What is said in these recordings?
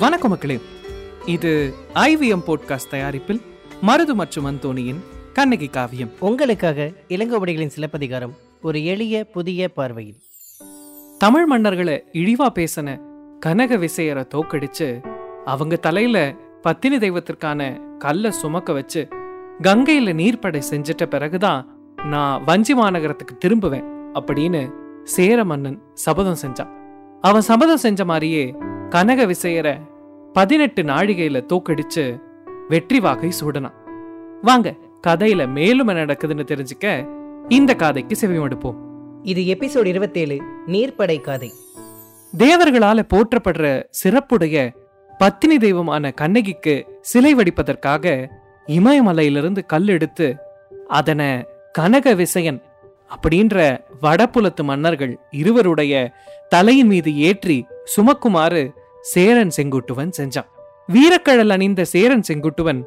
வணக்கம் மக்களே. இது ஐவிஎம் போட்காஸ்ட் தயாரிப்பில் மருது மற்றும் அந்தோணியின் கண்ணகி காவியம். உங்களுக்காக இளங்கோவடிகளின் சிலப்பதிகாரம் ஒரு எளிய புதிய பார்வையில். தமிழ் மன்னர்களை இழிவா பேசின கனக விசையரை தோக்கடிச்சு அவங்க தலையில பத்தினி தெய்வத்திற்கான கல்லை சுமக்க வச்சு கங்கையில நீர்ப்படை செஞ்சிட்ட பிறகுதான் நான் வஞ்சி மாநகரத்துக்கு திரும்புவேன் அப்படின்னு சேர மன்னன் சபதம் செஞ்சான். அவன் சபதம் செஞ்ச மாதிரியே கனக விசையரை பதினெட்டு நாழிகையில தோக்கடிச்சு வெற்றி வாகை சூடனான். வாங்க கதையில மேலும் என்ன நடக்குதுன்னு தெரிஞ்சுக்க இந்த கதைக்கு செவிமடுப்போம் இது எபிசோட் இருபத்தேழு நீர்ப்படை காதை. தேவர்களால போற்றப்படுற சிறப்புடைய பத்தினி தெய்வமான கண்ணகிக்கு சிலை வடிப்பதற்காக இமயமலையிலிருந்து கல் எடுத்து அதனை கனக விசயன் அப்படின்ற வடபுலத்து மன்னர்கள் இருவருடைய தலையின் மீது ஏற்றி சுமக்குமாறு சேரன் செங்குட்டுவன் செஞ்சான். வீரக்கழல் அணிந்த சேரன் செங்குட்டுவன்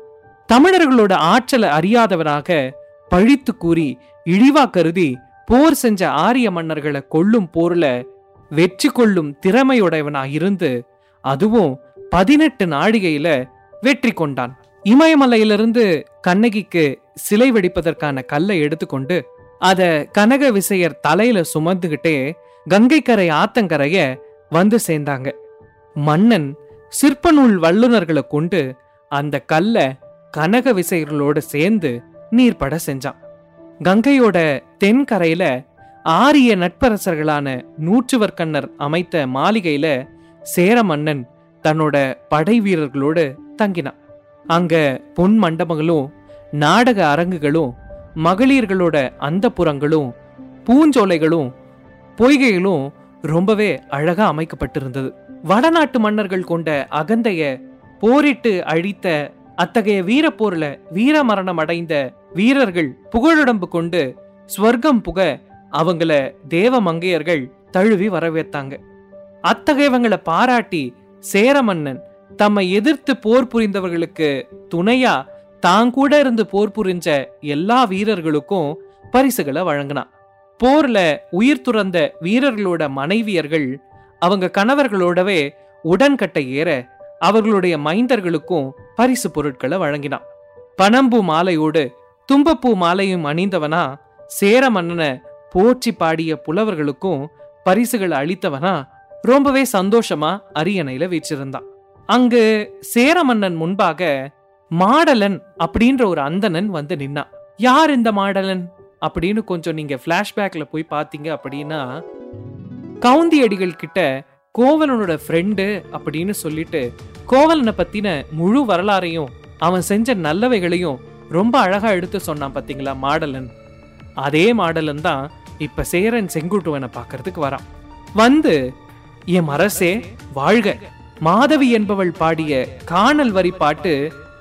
தமிழர்களோட ஆற்றலை அறியாதவனாக பழித்து கூறி இழிவா கருதி போர் செஞ்ச ஆரிய மன்னர்களை கொல்லும் போர்ல வெற்றி கொள்ளும் திறமையுடையவனாயிருந்து அதுவும் பதினெட்டு நாழிகையில வெற்றி கொண்டான். இமயமலையிலிருந்து கண்ணகிக்கு சிலை வெடிப்பதற்கான கல்லை எடுத்துக்கொண்டு அத கனக விசையர் தலையில சுமந்துகிட்டே கங்கைக்கரை ஆத்தங்கரைய வந்து சேர்ந்தாங்க. மன்னன் சிற்பநூல் வல்லுநர்களை கொண்டு அந்த கல்லை கனக விசையர்களோடு சேர்ந்து நீர்பட செஞ்சான். கங்கையோட தென்கரையில ஆரிய நட்பரசர்களான நூற்றுவர்கண்ணர் அமைத்த மாளிகையில சேர மன்னன் தன்னோட படை வீரர்களோடு தங்கினான். அங்க பொன் மண்டபங்களும் நாடக அரங்குகளும் மகளிர்களோட அந்தப்புறங்களும் பூஞ்சோலைகளும் பொய்கைகளும் ரொம்பவே அழகா அமைக்கப்பட்டிருந்தது. வடநாட்டு மன்னர்கள் கொண்ட அகந்தைய போரிட்டு அழித்த அத்தகைய வீரப்போர்ல வீரமரணம் அடைந்த வீரர்கள் புகழுடம்பு கொண்டு ஸ்வர்க்கம் புக அவங்கள தேவ மங்கையர்கள் தழுவி வரவேத்தாங்க அத்தகையவங்களை பாராட்டி சேர மன்னன் தம்மை எதிர்த்து போர் புரிந்தவர்களுக்கு துணையா தான் கூட இருந்து போர் புரிஞ்ச எல்லா வீரர்களுக்கும் பரிசுகளை வழங்கினான். போர்ல உயிர் துறந்த வீரர்களோட மனைவியர்கள் அவங்க கணவர்களோடவே உடன்கட்டை ஏற அவர்களுடைய மைந்தர்களுக்கும் பரிசு பொருட்களை வழங்கினான். பனம்பூ மாலையோடு தும்பப்பூ மாலையும் அணிந்தவனா சேர மன்னனை போற்றி பாடிய புலவர்களுக்கும் பரிசுகள் அளித்தவனா ரொம்பவே சந்தோஷமா அரியணையில வீச்சிருந்தான் அங்கு சேர மன்னன் முன்பாக மாடலன் அப்படின்ற ஒரு அந்தணன் வந்து நின்னான். யார் இந்த மாடலன்? அப்படின்னு கொஞ்சம் நீங்க பிளாஷ்பேக்ல போய் பார்த்தீங்க அப்படின்னா கவுந்தி அடிகள் கிட்ட கோவலனோட ஃப்ரெண்டு அப்படின்னு சொல்லிட்டு கோவலனை பத்தின முழு வரலாறையும் அவன் செஞ்ச நல்லவைகளையும் ரொம்ப அழகா எடுத்து சொன்னான் பாத்தீங்களா மாடலன். அதே மாடலன் தான் இப்ப சேரன் செங்குட்டுவனை பார்க்கறதுக்கு வரான். வந்து என் அரசே வாழ்க. மாதவி என்பவள் பாடிய காணல் வரி பாட்டு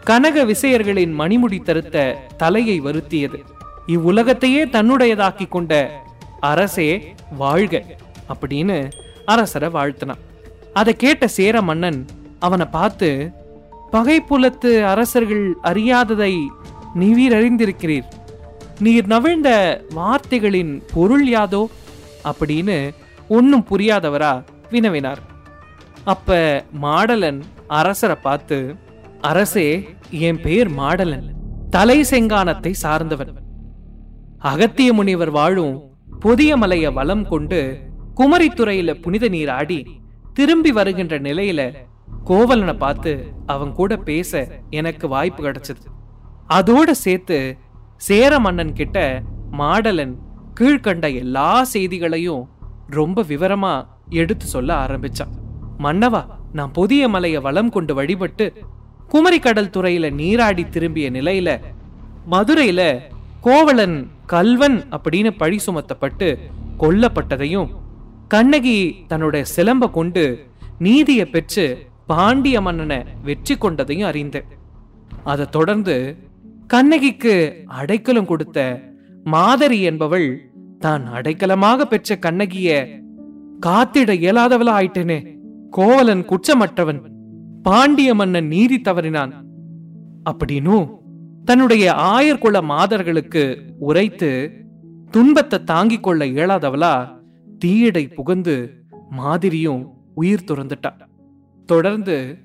கனக விசையர்களின் மணிமுடி தருத்த தலையை வருத்தியது. இவ்வுலகத்தையே தன்னுடையதாக்கி கொண்ட அரசே வாழ்க. அப்படின்னு அரசரை வாழ்த்தினான். அதை கேட்ட சேர மன்னன் அவனை பார்த்து பகைப்புலத்து அரசர்கள் அறியாததை நீவீர் அறிந்திருக்கிறீர். நீர் நவிழ்ந்த வார்த்தைகளின் பொருள் யாதோ? அப்படின்னு ஒன்னும் புரியாதவரா வினவினார். அப்ப மாடலன் அரசரை பார்த்து அரசே என் பெயர் மாடலன். தலை செங்கானத்தை சார்ந்தவன். அகத்திய முனிவர் வாழும் புதிய மலையை வலம் கொண்டு குமரித்துறையில புனித நீர் ஆடி திரும்பி வருகின்ற நிலையில கோவலனை பார்த்து அவன் கூட பேச எனக்கு வாய்ப்பு கிடைச்சது. அதோட சேர்த்து சேர மன்னன் கிட்ட மாடலன் கீழ்கண்ட எல்லா செய்திகளையும் ரொம்ப விவரமா எடுத்து சொல்ல ஆரம்பிச்சான். மன்னவா நான் புதிய மலையை வளம் கொண்டு வழிபட்டு குமரிக்கடல் துறையில நீராடி திரும்பிய நிலையில மதுரையில கோவலன் கல்வன் அப்படின்னு பழி சுமத்தப்பட்டு கொல்லப்பட்டதையும் கண்ணகி தன்னுடைய சிலம்ப கொண்டு நீதியை பெற்று பாண்டிய மன்னனை வெற்றி கொண்டதையும் அறிந்தேன் அதை தொடர்ந்து கண்ணகிக்கு அடைக்கலம் கொடுத்த மாதரி என்பவள் தான் அடைக்கலமாக பெற்ற கண்ணகிய காத்திட இயலாதவளா ஆயிட்டேனே கோவலன் குற்றமற்றவன். பாண்டிய மன்னன் நீதி தவறினான். அப்படின்னு தன்னுடைய ஆயர்குல மாதர்களுக்கு உரைத்து துன்பத்தை தாங்கிக் கொள்ள இயலாதவளா தீயடை புகுந்து மாதிரியும் உயிர் துறந்துட்டா. தொடர்ந்து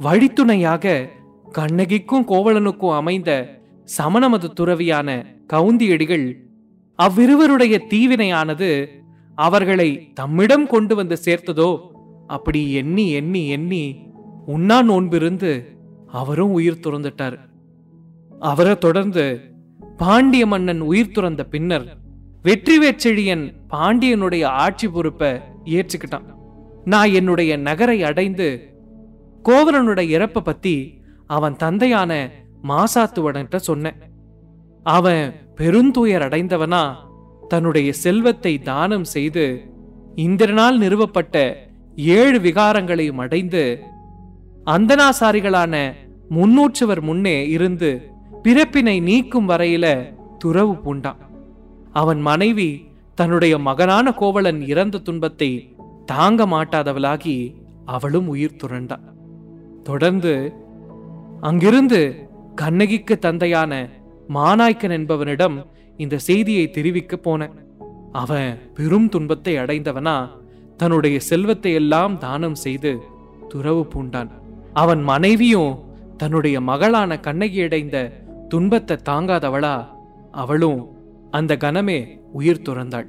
வழித்துணையாக கண்ணகிக்கும் கோவலனுக்கும் அமைந்த சமணமது துறவியான கவுந்தியடிகள் அவ்விருவருடைய தீவினையானது அவர்களை தம்மிடம் கொண்டு வந்து சேர்த்ததோ அப்படி எண்ணி எண்ணி எண்ணி உண்ணா நோன்பிருந்து அவரும் உயிர் துறந்துட்டார். அவரை தொடர்ந்து பாண்டிய மன்னன் உயிர் துறந்த பின்னர் வெற்றி வேற்றெழியன் பாண்டியனுடைய ஆட்சி பொறுப்பை ஏற்றுக்கிட்டான். நான் என்னுடைய நகரை அடைந்து கோவலனுடைய இறப்பை பத்தி அவன் தந்தையான மாசாத்துவன்கிட்ட சொன்னேன். அவன் பெருந்துயர் அடைந்தவனா தன்னுடைய செல்வத்தை தானம் செய்து இந்திரனால் நிறுவப்பட்ட ஏழு விகாரங்களையும் அடைந்து அந்தனாசாரிகளான முன்னூற்றுவர் முன்னே இருந்து பிறப்பினை நீக்கும் வரையில துறவு பூண்டான். அவன் மனைவி தன்னுடைய மகனான கோவலன் இறந்த துன்பத்தை தாங்க மாட்டாதவளாகி அவளும் உயிர் துறண்டாள் தொடர்ந்து அங்கிருந்து கண்ணகிக்கு தந்தையான மாநாய்க்கன் என்பவனிடம் இந்த செய்தியை தெரிவிக்க போனேன் அவன் பெரும் துன்பத்தை அடைந்தவனா தன்னுடைய செல்வத்தை எல்லாம் தானம் செய்து துறவு பூண்டான். அவன் மனைவியும் தன்னுடைய மகளான கண்ணகி அடைந்த துன்பத்தை தாங்காதவளா அவளும் அந்த கணமே உயிர் துறந்தாள்.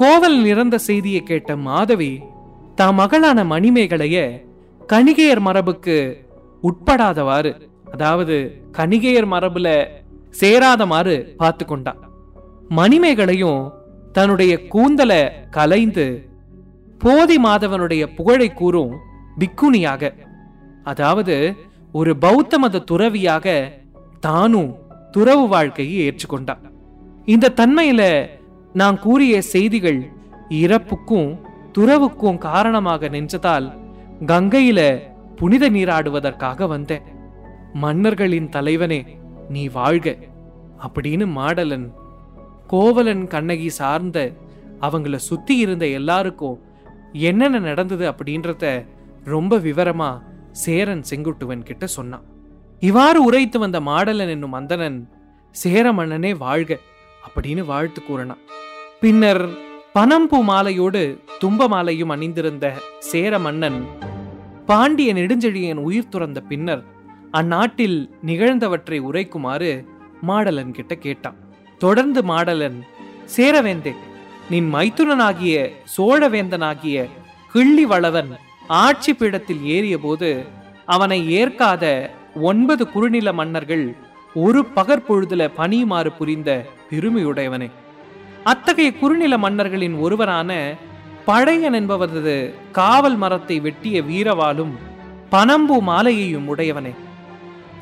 கோவல் நிறந்த செய்தியை கேட்ட மாதவி தா மகளான மணிமேகலைய கணிகையர் மரபுக்கு உட்படாதவாறு அதாவது கணிகையர் மரபுல சேராதமாறு பார்த்து கொண்டா. மணிமேகலையும் தன்னுடைய கூந்தலை கலைந்து போதி மாதவனுடைய புகழை கூறும் பிக்குனியாக அதாவது ஒரு பௌத்த மத துறவியாக தானும் துறவு வாழ்க்கையை ஏற்றுக்கொண்டா. இந்த தன்மையில நான் கூறிய செய்திகள் இறப்புக்கும் துறவுக்கும் காரணமாக நின்றதால் கங்கையில புனித நீராடுவதற்காக வந்தேன். மன்னர்களின் தலைவனே நீ வாழ்க. அப்படின்னு மாடலன் கோவலன் கண்ணகி சார்ந்த அவங்கள சுத்தி இருந்த எல்லாருக்கும் என்னென்ன நடந்தது அப்படின்றத ரொம்ப விவரமா சேரன் செங்குட்டுவன் கிட்ட சொன்னான். இவ்வாறு உரைத்து வந்த மாடலன் என்னும் மந்தனன் சேர மன்னனே வாழ்க. அப்படின்னு வாழ்த்து கூறினான் பின்னர் பனம்பூ மாலையோடு தும்ப மாலையும் அணிந்திருந்த சேர மன்னன் பாண்டிய நெடுஞ்செழியன் உயிர் துறந்த பின்னர் அந்நாட்டில் நிகழ்ந்தவற்றை உரைக்குமாறு மாடலன் கிட்ட கேட்டான். தொடர்ந்து மாடலன் சேரவேந்தே நின் மைத்துனனாகிய சோழவேந்தனாகிய கிள்ளி வளவன் ஆட்சி பீடத்தில் ஏறியபோது அவனை ஏற்காத ஒன்பது குறுநில மன்னர்கள் ஒரு பகற்பொழுதுல பணியுமாறு புரிந்த பெருமையுடையவனே. அத்தகைய குறுநில மன்னர்களின் ஒருவரான பழையன் என்பவரது காவல் மரத்தை வெட்டிய வீரவாளும் பனம்பு மாலையையும் உடையவனே.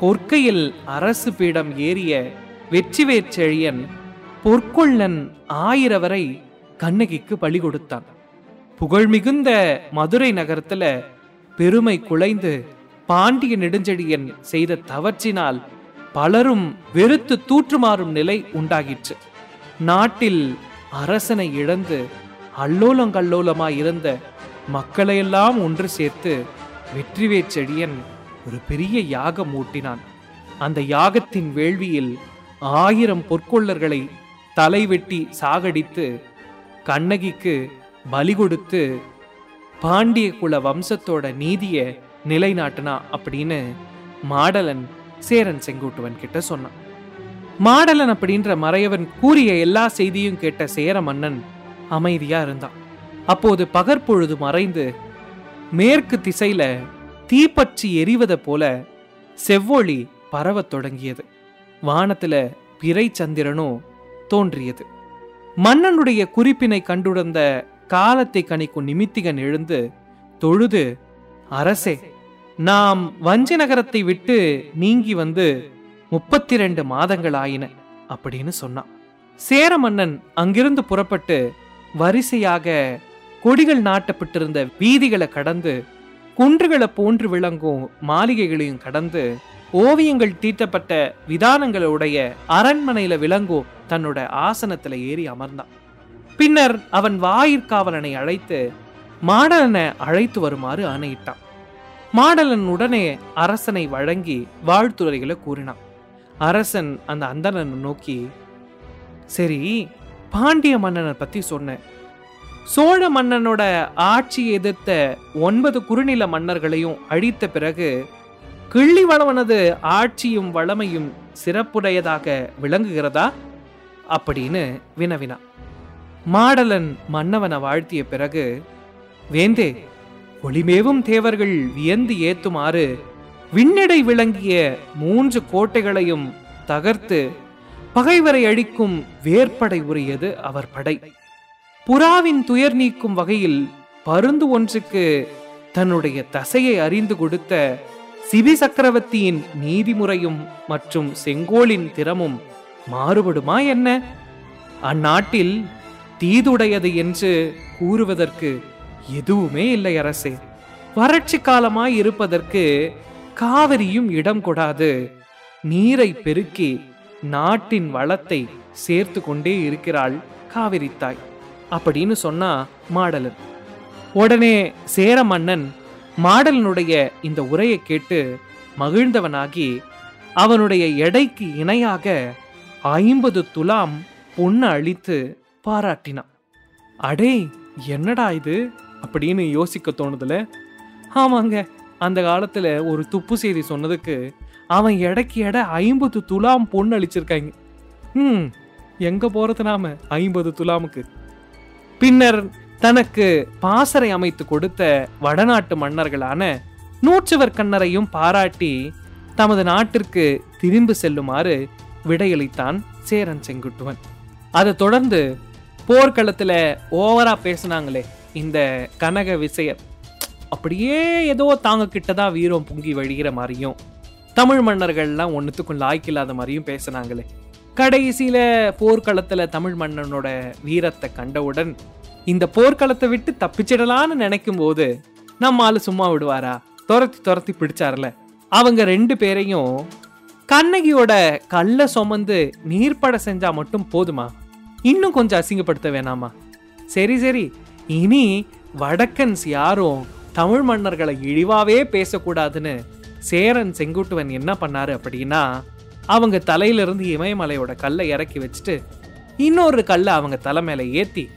கொற்கையில் அரசு பீடம் ஏறிய வெற்றிவேற் செழியன் பொற்கொள்ளன் ஆயிரவரை கண்ணகிக்கு பலி கொடுத்தான். புகழ்மிகுந்த மதுரை நகரத்துல பெருமை குலைந்து பாண்டிய நெடுஞ்செழியன் செய்த தவற்றினால் பலரும் வெறுத்து தூற்றுமாறும் நிலை உண்டாகிற்று. நாட்டில் அரசனை இழந்து அல்லோலங்கல்லோலமாய் இருந்த மக்களையெல்லாம் ஒன்று சேர்த்து வெற்றிவேச்செழியன் ஒரு பெரிய யாகம் ஊட்டினான். அந்த யாகத்தின் வேள்வியில் ஆயிரம் பொற்கொள்ளர்களை தலைவெட்டி சாகடித்து கண்ணகிக்கு பலி கொடுத்து பாண்டிய குல வம்சத்தோட நீதியை நிலைநாட்டினா அப்படின்னு மாடலன் சேரன் செங்குட்டுவன் கிட்ட சொன்னான். மாடலன் அப்படின்ற மறையவன் கூறிய எல்லா செய்தியும் கேட்ட சேர மன்னன் அமைதியா இருந்தான். அப்போது பகற்பொழுது மறைந்து மேற்கு திசையில தீப்பற்றி எரிவதை போல செவ்வொளி பரவத் தொடங்கியது. வானத்துல பிறை சந்திரனும் தோன்றியது. மன்னனுடைய குறிப்பினை கண்டுணர்ந்த காலத்தை கணிக்கும் நிமித்திகன் எழுந்து தொழுது அரசே நாம் வஞ்சி நகரத்தை விட்டு நீங்கி வந்து முப்பத்தி ரெண்டு மாதங்கள் ஆயின அப்படின்னு சொன்னான். சேர மன்னன் அங்கிருந்து புறப்பட்டு வரிசையாக கொடிகள் நாட்டப்பட்டிருந்த வீதிகளை கடந்து குன்றுகளை போன்று விளங்கும் மாளிகைகளையும் கடந்து ஓவியங்கள் தீட்டப்பட்ட விதானங்களுடைய அரண்மனையில விளங்கும் தன்னோட ஆசனத்துல ஏறி அமர்ந்தான். பின்னர் அவன் வாயிற்காவலனை அழைத்து மாடலனை அழைத்து வருமாறு ஆணையிட்டான். மாடலன் உடனே அரசனை வழங்கி வாழ்த்துறைகளை கூறினான். அரசன் அந்த அந்தணனை நோக்கி சரி பாண்டிய மன்னனை பற்றி சொன்னேன். சோழ மன்னனோட ஆட்சியை எதிர்த்த ஒன்பது குறுநில மன்னர்களையும் அழித்த பிறகு கிள்ளிவளவனது ஆட்சியும் வளமையும் சிறப்புடையதாக விளங்குகிறதா? அப்படின்னு வினவினான். மாடலன் மன்னவனை வாழ்த்திய பிறகு வேந்தே ஒளிமேவும் தேவர்கள் வியந்து ஏத்துமாறு விண்ணடை விளங்கிய மூன்று கோட்டைகளையும் தகர்த்து பகைவரை அழிக்கும் வேற்படை உரியது அவர் படை. புறாவின் துயர் நீக்கும் வகையில் பருந்து ஒன்றுக்கு தன்னுடைய தசையை அறிந்து கொடுத்த சிபி சக்கரவர்த்தியின் நீதிமுறையும் மற்றும் செங்கோலின் திறமும் மாறுபடுமா என்ன? அந்நாட்டில் தீதுடையது என்று கூறுவதற்கு எதுவுமே இல்லை அரசே. வறட்சி காலமாய் இருப்பதற்கு காவிரியும் இடம் கொடாது. நீரை பெருக்கி நாட்டின் வளத்தை சேர்த்து கொண்டே இருக்கிறாள் காவிரி தாய். அப்படின்னு சொன்னா மாடலன் உடனே சேர மன்னன் மாடலனுடைய இந்த உரையை கேட்டு மகிழ்ந்தவனாகி அவனுடைய எடைக்கு இணையாக ஐம்பது துலாம் பொண்ணு அழித்து பாராட்டினான். அடே என்னடா இது? அப்படின்னு யோசிக்க தோணுதுல? ஆமாங்க. அந்த காலத்தில் ஒரு துப்பு செய்தி சொன்னதுக்கு அவன் எடைக்கு எடை ஐம்பது துலாம் பொண்ணு அழிச்சிருக்காங்க. ம் எங்கே போகிறது நாம? ஐம்பது துலாமுக்கு. பின்னர் தனக்கு பாசறை அமைத்து கொடுத்த வடநாட்டு மன்னர்களான நூற்றுவர் கண்ணரையும் பாராட்டி தமது நாட்டிற்கு திரும்பி செல்லுமாறு விடையளித்தான் சேரன் செங்குட்டுவன். அதை தொடர்ந்து போர்க்களத்தில் ஓவரா பேசுனாங்களே. இந்த கனக விசையர் அப்படியே ஏதோ தாங்க கிட்ட தான் வீரம் பொங்கி வழிகிற மாதிரியும் தமிழ் மன்னர்கள்லாம் ஒன்றுத்துக்கும் லாய்க்கில்லாத மாதிரியும் பேசுனாங்களே. கடைசியில் போர்க்களத்துல தமிழ் மன்னனோட வீரத்தை கண்டவுடன் இந்த போர்க்களத்தை விட்டு தப்பிச்சிடலான்னு நினைக்கும் போது நம்ம ஆள் சும்மா விடுவாரா? துரத்தி துரத்தி பிடிச்சார்ல. அவங்க ரெண்டு பேரையும் கண்ணகியோட கல்லை சுமந்து நீர்ப்பட செஞ்சா மட்டும் போதுமா? இன்னும் கொஞ்சம் அசிங்கப்படுத்த வேணாமா? சரி சரி இனி வடக்கன்ஸ் யாரும் தமிழ் மன்னர்களை இழிவாவே பேசக்கூடாதுன்னு சேரன் செங்குட்டுவன் என்ன பண்ணாரு அப்படின்னா அவங்க தலையிலிருந்து இமயமலையோட கல்லை இறக்கி வச்சுட்டு இன்னொரு கல்லை அவங்க தலை மேலே ஏற்றி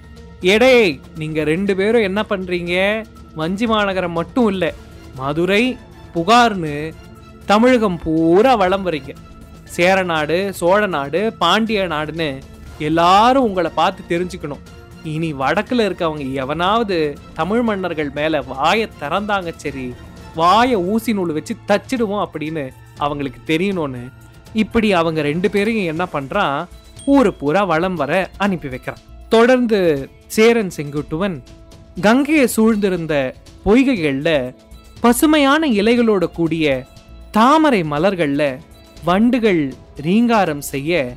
எடே நீங்கள் ரெண்டு பேரும் என்ன பண்ணுறீங்க வஞ்சி மாநகரம் மட்டும் இல்லை மதுரை புகார்னு தமிழகம் பூரா வளம் வரீங்க சேர நாடு சோழ நாடு பாண்டிய நாடுன்னு எல்லாரும் உங்களை பார்த்து தெரிஞ்சுக்கணும். இனி வடக்குல இருக்கவங்க எவனாவது தமிழ் மன்னர்கள் மேல வாயை திறந்தாங்க சரி வாயை ஊசி நூல் வச்சு தச்சிடுவோம் அப்படின்னு அவங்களுக்கு தெரியணும்னு இப்படி அவங்க ரெண்டு பேரையும் என்ன பண்றான்? ஊரு பூரா வளம் வர அனுப்பி வைக்கிறான். தொடர்ந்து சேரன் செங்குட்டுவன் கங்கையை சூழ்ந்திருந்த பொய்கைகள்ல பசுமையான இலைகளோட கூடிய தாமரை மலர்கள்ல வண்டுகள் ரீங்காரம் செய்ய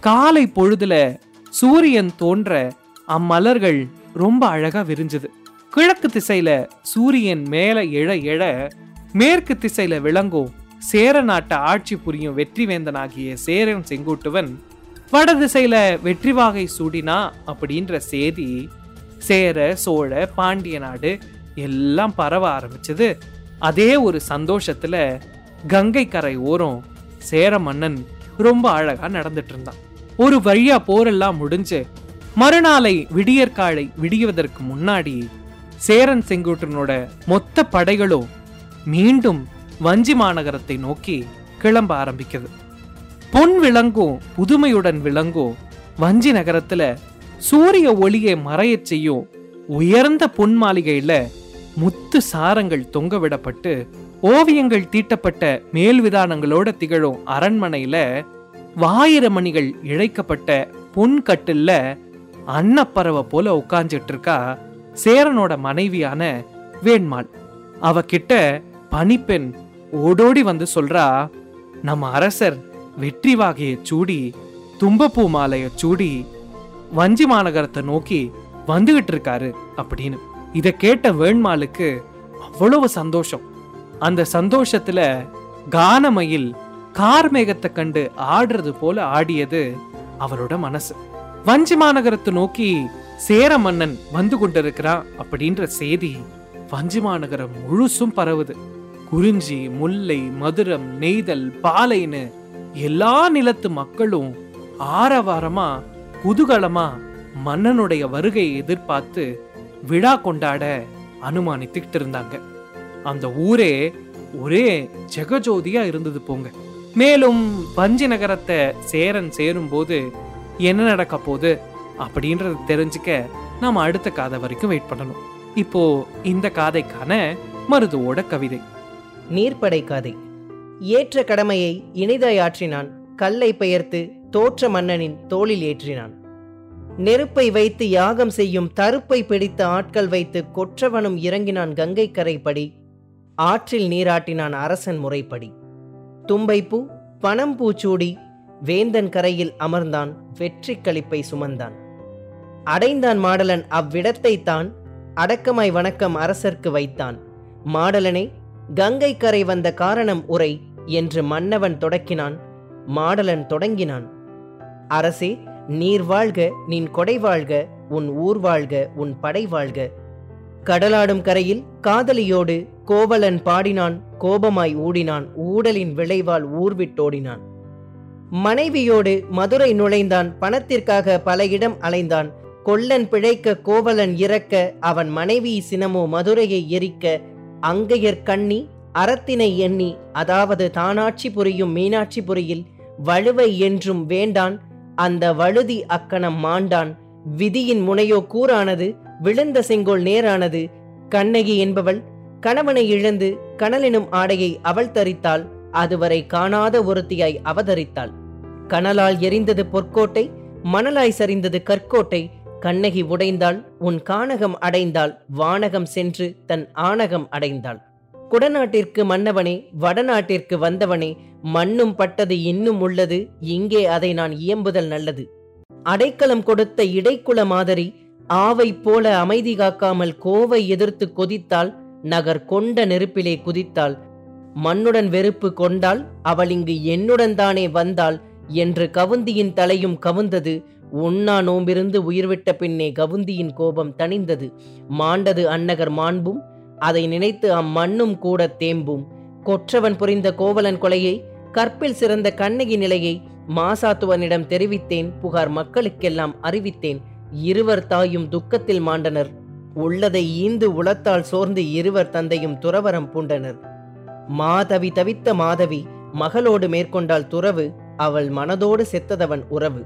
காலை பொழுதுல சூரியன் தோன்ற அம்மலர்கள் ரொம்ப அழகா விரிஞ்சது. கிழக்கு திசையில சூரியன் மேல எழ எழ மேற்கு திசையில விளங்கும் சேர நாட்டை ஆட்சி புரியும் வெற்றிவேந்தனாகிய சேரன் செங்குட்டுவன் வட திசையில வெற்றிவாகை சூடினா அப்படின்ற செய்தி சேர சோழ பாண்டிய நாடு எல்லாம் பரவ ஆரம்பிச்சது. அதே ஒரு சந்தோஷத்துல கங்கை கரை ஓரம் சேர மன்னன் ரொம்ப அழகா நடந்துட்டு இருந்தான். ஒரு வழியா போரெல்லாம் முடிஞ்சு மறுநாளை விடியற்காலை விடியவதற்கு முன்னாடி சேரன் செங்குட்டனோட மொத்த படைகளும் மீண்டும் வஞ்சி மாநகரத்தை நோக்கி கிளம்ப ஆரம்பிக்குது. பொன் விளங்கும் புதுமையுடன் விளங்கும் வஞ்சி நகரத்துல சூரிய ஒளியை மறையச் செய்யும் உயர்ந்த பொன் மாளிகையில முத்து சாரங்கள் தொங்க விடப்பட்டு ஓவியங்கள் தீட்டப்பட்ட மேல் விதானங்களோட திகழும் அரண்மனையில வாயிரமணிகள் இழைக்கப்பட்ட பொன் கட்டில்ல அன்னப்பறவை போல உட்காந்துட்டு இருக்கா சேரனோட மனைவியான வேண்மாள். அவகிட்ட பனிப்பெண் ஓடோடி வந்து சொல்றா நம்ம அரசர் வெற்றி வாகையை சூடி தும்பப்பூ மாலைய சூடி வஞ்சி மாநகரத்தை நோக்கி வந்துகிட்டு இருக்காரு அப்படின்னு. இதை கேட்ட வேண்மாளுக்கு அவ்வளவு சந்தோஷம். அந்த சந்தோஷத்துல கானமயில் கார்மேகத்தை கண்டு ஆடுறது போல ஆடியது அவளோட மனசு. வஞ்சி மாநகரத்தை நோக்கி சேர மன்னன் வந்து கொண்டிருக்கிறான் அப்படின்ற செய்தி வஞ்சி மாநகரம் முழுசும் பரவுது. குறிஞ்சி முல்லை மதுரம் நெய்தல் பாலைன்னு எல்லா நிலத்து மக்களும் ஆரவாரமா குதூகலமா மன்னனுடைய வருகையை எதிர்பார்த்து விழா கொண்டாட அனுமானித்துக்கிட்டு இருந்தாங்க. அந்த ஊரே ஒரே ஜெகஜோதியா இருந்தது போங்க. மேலும் வஞ்சி நகரத்தை சேரன் சேரும் போது என்ன நடக்க போகுது அப்படின்றத தெரிஞ்சுக்க நாம் அடுத்த காதை வரைக்கும் வெயிட் பண்ணணும். இப்போ இந்த காதைக்கான மருதுவோட கவிதை. நீர்ப்படை காதை. ஏற்ற கடமையை இனிதாய் ஆற்றினான் கல்லை பெயர்த்து தோற்ற மன்னனின் தோளில் ஏற்றினான். நெருப்பை வைத்து யாகம் செய்யும் தருப்பை பிடித்த ஆட்கள் வைத்து கொற்றவனும் இறங்கினான் கங்கை கரைப்படி ஆற்றில் நீராட்டினான் அரசன் முறைப்படி. தும்பைப்பூ பணம் பூச்சூடி வேந்தன் கரையில் அமர்ந்தான் வெற்றி களிப்பை சுமந்தான். அடைந்தான் மாடலன் அவ்விடத்தை தான் அடக்கமாய் வணக்கம் அரசர்க்கு வைத்தான். மாடலனே கங்கை கரை வந்த காரணம் உரை என்று மன்னவன் தொடக்கினான் மாடலன் தொடங்கினான். அரசே நீர் வாழ்க நின் கொடை வாழ்க உன் ஊர் வாழ்க உன் படை வாழ்க. கடலாடும் கரையில் காதலியோடு கோவலன் பாடினான் கோபமாய் ஊடினான் ஊடலின் விளைவால் ஊர்விட்டோடினான். மனைவியோடு மதுரை நுழைந்தான். பணத்திற்காக பல இடம் அலைந்தான். கொல்லன் பிழைக்க கோவலன் இறக்க அவன் மனைவி சினமோ மதுரையை எரிக்க அங்கையர் கண்ணி அறத்தினை எண்ணி அதாவது தானாட்சி புரியும் மீனாட்சிபுரியில் வலுவை என்றும் வேண்டான். அந்த வழுதி அக்கணம் மாண்டான். விதியின் முனையோ கூறானது விழுந்த செங்கோல் நேரானது. கண்ணகி என்பவள் கணவனை இழந்து கனலெனும் ஆடையை அவள் தரித்தாள். அதுவரை காணாத ஒருத்தியாய் அவதரித்தாள். கனலால் எரிந்தது பொற்கோட்டை மணலாய் சரிந்தது கற்கோட்டை. கண்ணகி உடைந்தாள் உன் கானகம் அடைந்தாள் வானகம் சென்று தன் ஆணகம் அடைந்தாள். குடநாட்டிற்கு மன்னவனே வடநாட்டிற்கு வந்தவனே மண்ணும் பட்டது இன்னும் உள்ளது இங்கே அதை நான் இயம்புதல் நல்லது. அடைக்கலம் கொடுத்த இடைக்குல மாதிரி ஆவை போல அமைதி காக்காமல் கோவை எதிர்த்து கொதித்தால் நகர் கொண்ட நெருப்பிலே குதித்தாள். மண்ணுடன் வெறுப்பு கொண்டால் அவள் இங்கு என்னுடன் தானே வந்தாள் என்று கவுந்தியின் தலையும் கவுந்தது. உண்ணா நோம்பிருந்து உயிர்விட்ட பின்னே கவுந்தியின் கோபம் தணிந்தது. மாண்டது அன்னகர் மாண்பும் அதை நினைத்து அம்மண்ணும் கூட தேம்பும். கொற்றவன் புரிந்த கோவலன் கொலையை கற்பில் சிறந்த கண்ணகி நிலையை மாசாத்துவனிடம் தெரிவித்தேன். புகார் மக்களுக்கெல்லாம் அறிவித்தேன். இருவர் தாயும் துக்கத்தில் மாண்டனர். உள்ளதை ஈந்து உளத்தால் சோர்ந்து இருவர் தந்தையும் துறவரம் பூண்டனர். மாதவி தவித்த மாதவி மகளோடு மேற்கொண்டால் துறவு அவள் மனதோடு செத்ததவன் உறவு.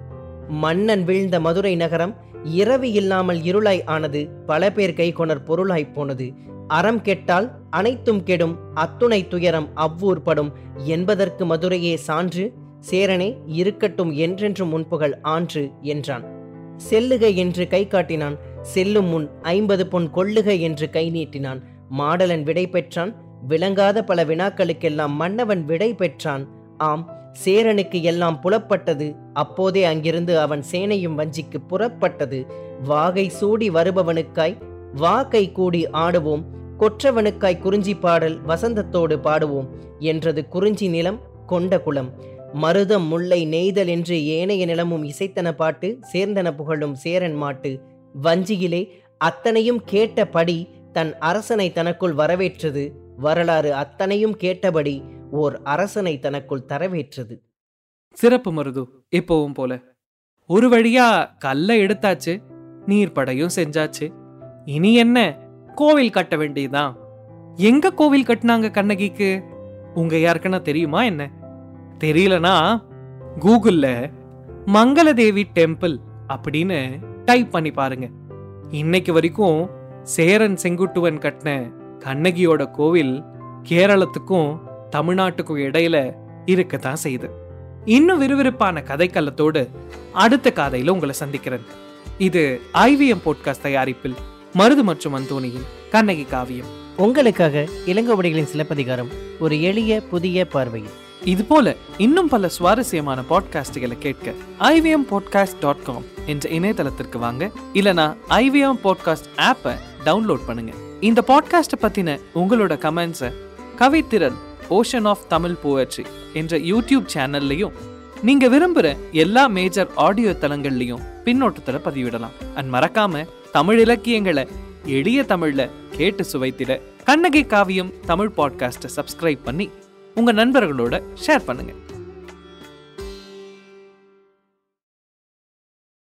மன்னன் வீழ்ந்த மதுரை நகரம் இரவு இல்லாமல் இருளாய் ஆனது பல பேர் கைகொணர் பொருளாய் போனது. அறம் கெட்டால் அனைத்தும் கெடும் அத்துணை துயரம் அவ்வூர் படும் என்பதற்கு மதுரையே சான்று சேரனே இருக்கட்டும் என்றென்றும் முன்புகள் ஆன்று என்றான். செல்லுக என்று கை காட்டினான் செல்லும் முன் ஐம்பது பொன் கொள்ளுக என்று கை நீட்டினான். மாடலன் விடை பெற்றான் விளங்காத பல வினாக்களுக்கெல்லாம் மன்னவன் விடை பெற்றான். ஆம் சேரனுக்கு எல்லாம் புலப்பட்டது. அப்போதே அங்கிருந்து அவன் சேனையும் வஞ்சிக்கு புறப்பட்டது. வாகை சூடி வருபவனுக்காய் வாக்கை கூடி ஆடுவோம். கொற்றவனுக்காய் குறிஞ்சி பாடல் வசந்தத்தோடு பாடுவோம் என்றது குறிஞ்சி நிலம் கொண்ட குலம் மருதம் முல்லை நெய்தல் என்று ஏனைய நிலமும் இசைத்தன பாட்டு சேர்ந்தன புகழும் சேரன் மாட்டு. வஞ்சியிலே அத்தனையும் கேட்டபடி தன் அரசனை தனக்குள் வரவேற்றது. வரலாறு அத்தனையும் கேட்டபடி ஓர் அரசனை தனக்குள் தரவேற்றது. சிறப்பு மருது எப்பவும் போல. ஒரு வழியா கல்லை எடுத்தாச்சு நீர்ப்படையும் செஞ்சாச்சு. இனி என்ன? கோவில் கட்ட வேண்டியதுதான். எங்க கோவில் கட்டினாங்க கண்ணகிக்கு? உங்க யாருக்குன்னா தெரியுமா என்ன? தெரியலனா கூகுள்ல மங்களதேவி டெம்பிள் அப்படின்னு டைப் பண்ணி பாருங்க. இன்னைக்கு வரைக்கும் சேரன் செங்குட்டுவன் கட்டின கண்ணகியோட கோவில் கேரளத்துக்கும் தமிழ்நாட்டுக்கும் இடையில இருக்கத்தான் செய்யுது இன்னும் விறுவிறுப்பான கதைக்களத்தோடு அடுத்த காதையில உங்களை சந்திக்கிறேன். இது ஐவிஎம் போட்காஸ்ட் தயாரிப்பில் மருது மற்றும் அந்தோனியின் கண்ணகி காவியம். உங்களுக்காக இளங்கோவடிகளின் சிலப்பதிகாரம் ஒரு எளிய புதிய பார்வையில். இது போல இன்னும் பல சுவாரஸ்யமான பாட்காஸ்டுகளை கேட்க ஐவிஎம் பாட்காஸ்ட் டாட் காம் என்ற இணையதளத்திற்கு வாங்க இல்லனா ஐவிஎம் பாட்காஸ்ட் ஆப்பை டவுன்லோட் பண்ணுங்க. இந்த பாட்காஸ்ட்டை பத்தின உங்களோட கமெண்ட்ஸை கவித்திரல் ஓஷன் ஆஃப் தமிழ் போயட்ரி என்ற யூடியூப் சேனல்லையும் நீங்க விரும்புற எல்லா மேஜர் ஆடியோ தளங்கள்லையும் பின்னோட்டத்தில் பதிவிடலாம். அண்ட் மறக்காம தமிழ் இலக்கியங்களை எளிய தமிழ்ல கேட்டு சுவைத்திட கண்ணகி காவியம் தமிழ் பாட்காஸ்ட்டை சப்ஸ்கிரைப் பண்ணி உங்க நண்பர்களோட ஷேர் பண்ணுங்க.